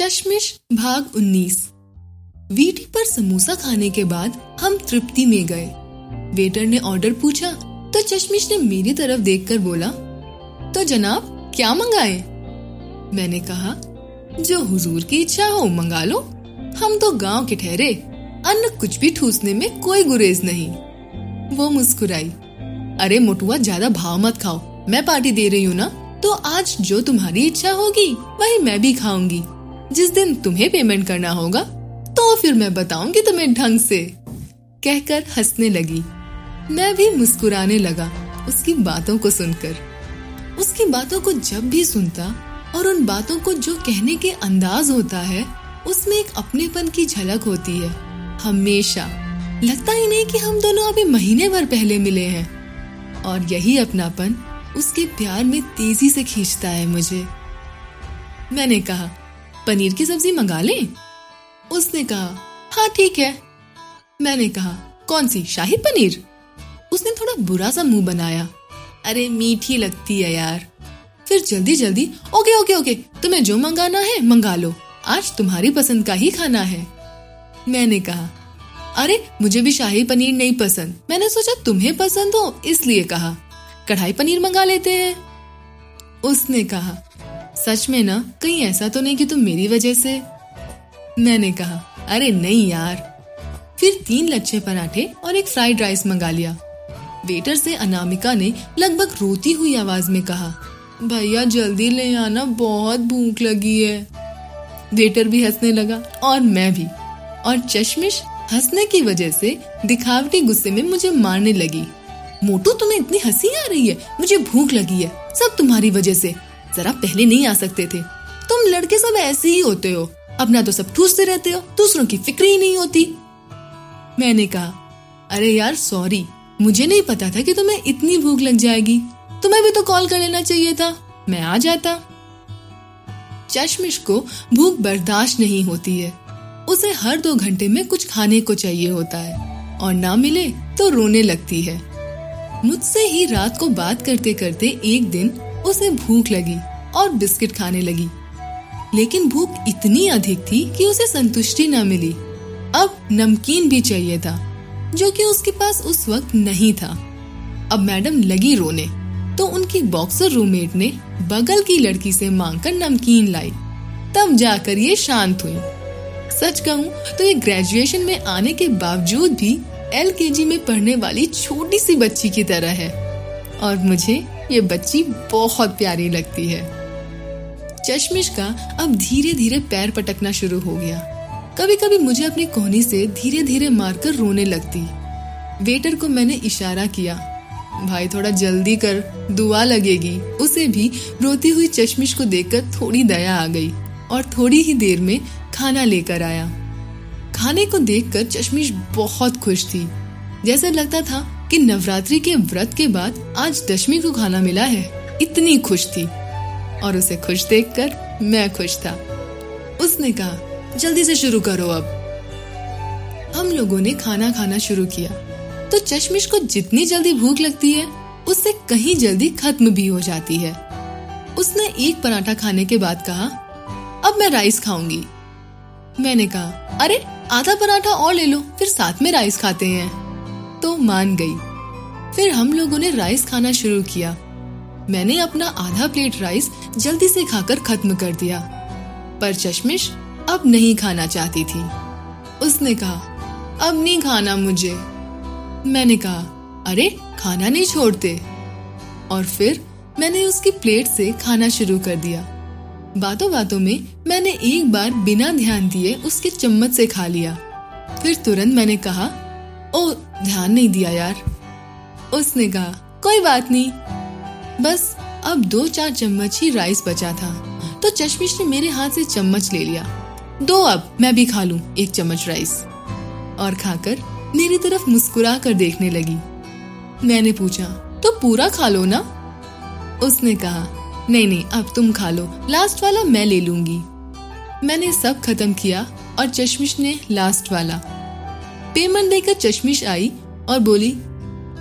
चश्मिश भाग 19 वीटी पर समोसा खाने के बाद हम तृप्ति में गए। वेटर ने ऑर्डर पूछा तो चश्मिश ने मेरी तरफ़ देखकर बोला तो जनाब, क्या मंगाए? मैंने कहा, जो हुजूर की इच्छा हो, मंगा लो। हम तो गाँव के ठहरे अन्न कुछ भी ठूसने में कोई गुरेज नहीं। वो मुस्कुराई, अरे मोटुआ, ज़्यादा भाव मत खाओ। मैं पार्टी दे रही हूँ ना? तो आज जो तुम्हारी इच्छा होगी, वही मैं भी खाऊँगी। जिस दिन तुम्हें पेमेंट करना होगा तो फिर मैं बताऊँगी तुम्हें ढंग से। कहकर हंसने लगी। मैं भी मुस्कुराने लगा उसकी बातों को सुनकर। उसकी बातों को जब भी सुनता और उन बातों को जो कहने के अंदाज होता है, उसमें एक अपनेपन की झलक होती है। हमेशा। लगता ही नहीं कि हम दोनों अभी महीने भर पहले मिले हैं। और यही अपनापन उसके प्यार में तेज़ी से खींचता है मुझे। मैंने कहा पनीर की सब्ज़ी मंगा लें? उसने कहा हाँ ठीक है। मैंने कहा, कौन सी? शाही पनीर? उसने थोड़ा बुरा सा मुँह बनाया। अरे, मीठी लगती है यार। फिर जल्दी जल्दी, ओके ओके ओके, तुम्हें जो मंगाना है, मंगा लो। आज तुम्हारी पसंद का ही खाना है। मैंने कहा, अरे, मुझे भी शाही पनीर नहीं पसंद। मैंने सोचा तुम्हें पसंद हो, इसलिए कहा, कढ़ाई पनीर मंगा लेते हैं। उसने कहा सच में ना, कहीं ऐसा तो नहीं कि तुम मेरी वजह से? मैंने कहा, अरे नहीं यार। फिर तीन लच्छे पराठे और एक फ्राइड राइस मंगा लिया। वेटर से अनामिका ने लगभग रोती हुई आवाज़ में कहा, भैया, जल्दी ले आना, बहुत भूख लगी है। वेटर भी हंसने लगा, और मैं भी। और चश्मिश हंसने की वजह से दिखावटी गुस्से में मुझे मारने लगी। मोटू, तुम्हें इतनी हँसी आ रही है? मुझे भूख लगी है, सब तुम्हारी वजह से। जरा पहले नहीं आ सकते थे। तुम लड़के सब ऐसे ही होते हो। अपना तो सब ठूसते रहते हो, दूसरों की फ़िक्र ही नहीं होती। मैंने कहा, अरे यार सॉरी मुझे नहीं पता था कि तुम्हें इतनी भूख लग जाएगी। तुम्हें भी तो कॉल कर लेना चाहिए था। मैं आ जाता। चश्मिश को भूख बर्दाश्त नहीं होती है। उसे हर दो घंटे में कुछ खाने को चाहिए होता है, और ना मिले तो रोने लगती है। मुझसे ही रात को बात करते करते एक दिन उसे भूख लगी और बिस्किट खाने लगी। लेकिन भूख इतनी अधिक थी कि उसे संतुष्टि न मिली। अब नमकीन भी चाहिए था, जो कि उसके पास उस वक्त नहीं था। अब मैडम लगी रोने तो उनकी बॉक्सर रूममेट ने बगल की लड़की से मांगकर नमकीन लाई। तब जाकर ये शांत हुई। सच कहूँ तो ये ग्रेजुएशन में आने के बावजूद भी एल में पढ़ने वाली छोटी सी बच्ची की तरह है। और मुझे ये बच्ची बहुत प्यारी लगती है। चश्मिश का अब धीरे धीरे पैर पटकना शुरू हो गया। कभी कभी मुझे अपनी कोहनी से धीरे धीरे मारकर रोने लगती। वेटर को मैंने इशारा किया, भाई, थोड़ा जल्दी कर, दुआ लगेगी। उसे भी रोती हुई चश्मिश को देखकर थोड़ी दया आ गई और थोड़ी ही देर में खाना लेकर आया। खाने को देखकर चश्मिश बहुत खुश थी। जैसे लगता था कि नवरात्रि के व्रत के बाद आज दशमी को खाना मिला है। इतनी खुश थी। और उसे खुश देखकर मैं खुश था। उसने कहा, जल्दी से शुरू करो अब। हम लोगों ने खाना खाना शुरू किया। तो चश्मिश को जितनी जल्दी भूख लगती है, उससे कहीं जल्दी खत्म भी हो जाती है। उसने एक पराठा खाने के बाद कहा, अब मैं राइस खाऊँगी। मैंने कहा, अरे, आधा पराठा और ले लो, फिर साथ में राइस खाते हैं। तो मान गई। फिर हम लोगों ने राइस खाना शुरू किया। मैंने अपना आधा प्लेट राइस जल्दी से खाकर खत्म कर दिया। पर चश्मिश अब नहीं खाना चाहती थी। उसने कहा, अब नहीं खाना मुझे। मैंने कहा, अरे, खाना नहीं छोड़ते। और फिर मैंने उसकी प्लेट से खाना शुरू कर दिया। बातों बातों में मैंने एक बार बिना ध्यान दिए उसके चम्मच से खा लिया। फिर तुरंत मैंने कहा ओ ध्यान नहीं दिया यार। उसने कहा, कोई बात नहीं। बस अब दो चार चम्मच ही राइस बचा था। तो चश्मिश ने मेरे हाथ से चम्मच ले लिया। दो अब, मैं भी खा लूँ एक चम्मच राइस और खाकर मेरी तरफ़ मुस्कुरा कर देखने लगी। मैंने पूछा तो पूरा खा लो ना? उसने कहा, नहीं नहीं, अब तुम खा लो। लास्ट वाला मैं ले लूँगी। मैंने सब खत्म किया और चश्मिश ने लास्ट वाला। पेमेंट देकर चश्मिश आई और बोली,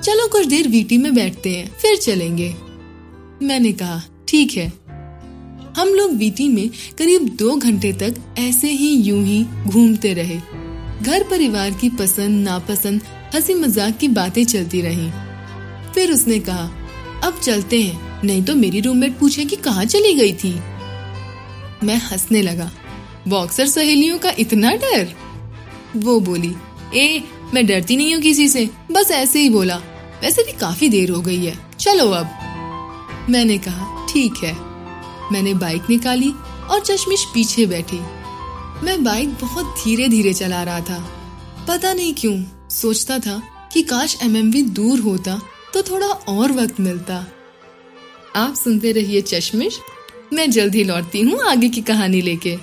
चलो कुछ देर वीटी में बैठते हैं, फिर चलेंगे। मैंने कहा, ठीक है। हम लोग वीटी में करीब दो घंटे तक ऐसे ही यूँ ही घूमते रहे। घर परिवार की पसंद, नापसंद हँसी मज़ाक की बातें चलती रही। फिर उसने कहा, अब चलते हैं, नहीं तो मेरी रूममेट पूछे कि कहाँ चली गई थी? मैं हंसने लगा, बॉक्सर सहेलियों का इतना डर? वो बोली ए, मैं डरती नहीं हूँ किसी से। बस ऐसे ही बोला। वैसे भी काफ़ी देर हो गई है। चलो अब। मैंने कहा, ठीक है। मैंने बाइक निकाली और चश्मिश पीछे बैठी। मैं बाइक बहुत धीरे धीरे चला रहा था। पता नहीं क्यों, सोचता था कि काश एमएमवी दूर होता तो थोड़ा और वक्त मिलता। आप सुनते रहिए चश्मिश। मैं जल्द ही लौटती हूँ आगे की कहानी लेके।